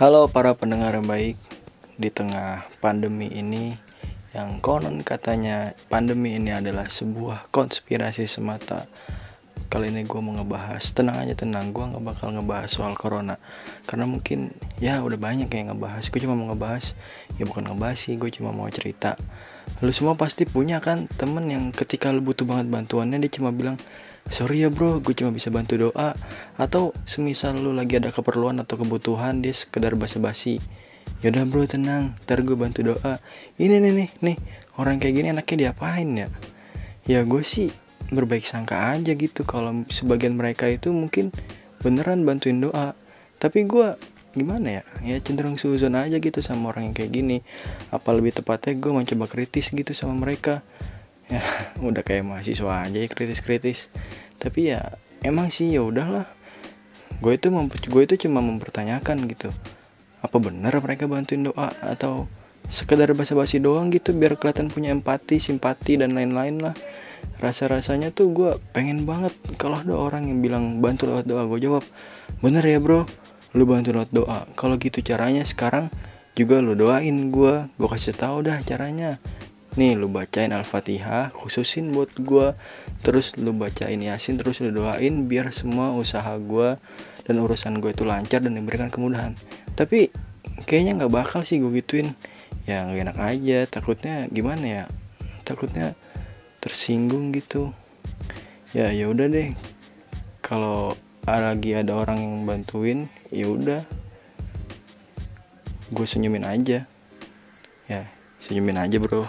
Halo para pendengar yang baik Di tengah pandemi ini Yang konon katanya pandemi ini adalah sebuah konspirasi semata. Kali ini gue mau ngebahas Tenang aja tenang Gue gak bakal ngebahas soal corona. Karena mungkin ya udah banyak yang ngebahas Gue cuma mau ngebahas Ya bukan ngebahas sih Gue cuma mau cerita. Lu semua pasti punya kan temen yang ketika lu butuh banget bantuannya Dia cuma bilang sorry ya bro gue cuma bisa bantu doa. Atau semisal lu lagi ada keperluan atau kebutuhan dia sekedar basa-basi. Yaudah bro tenang. Ntar gue bantu doa. Ini nih nih nih. Orang kayak gini enaknya diapain ya? Ya gue sih berbaik sangka aja gitu kalau sebagian mereka itu mungkin beneran bantuin doa. Tapi gue gimana ya? Ya cenderung suzon aja gitu sama orang yang kayak gini. Apa lebih tepatnya gue mencoba kritis gitu sama mereka ya udah kayak mahasiswa aja ya kritis-kritis. Tapi ya emang sih ya udahlah. Gue itu gue itu cuma mempertanyakan gitu. Apa benar mereka bantuin doa atau sekedar basa-basi doang gitu biar kelihatan punya empati simpati dan lain-lain lah. Rasa-rasanya tuh gue pengen banget kalau ada orang yang bilang bantu lewat doa gue jawab bener ya bro lu bantu lewat doa. Kalau gitu caranya sekarang juga lu doain gue gue kasih tahu dah caranya nih lu bacain al-fatihah khususin buat gue terus lu bacain yasin terus lu doain biar semua usaha gue dan urusan gue itu lancar dan diberikan kemudahan. Tapi kayaknya nggak bakal sih gue gituin. Ya gak enak aja. Takutnya gimana ya? Takutnya tersinggung gitu. Ya ya udah deh. Kalau lagi ada orang yang bantuin ya udah. Gue senyumin aja. Ya senyumin aja bro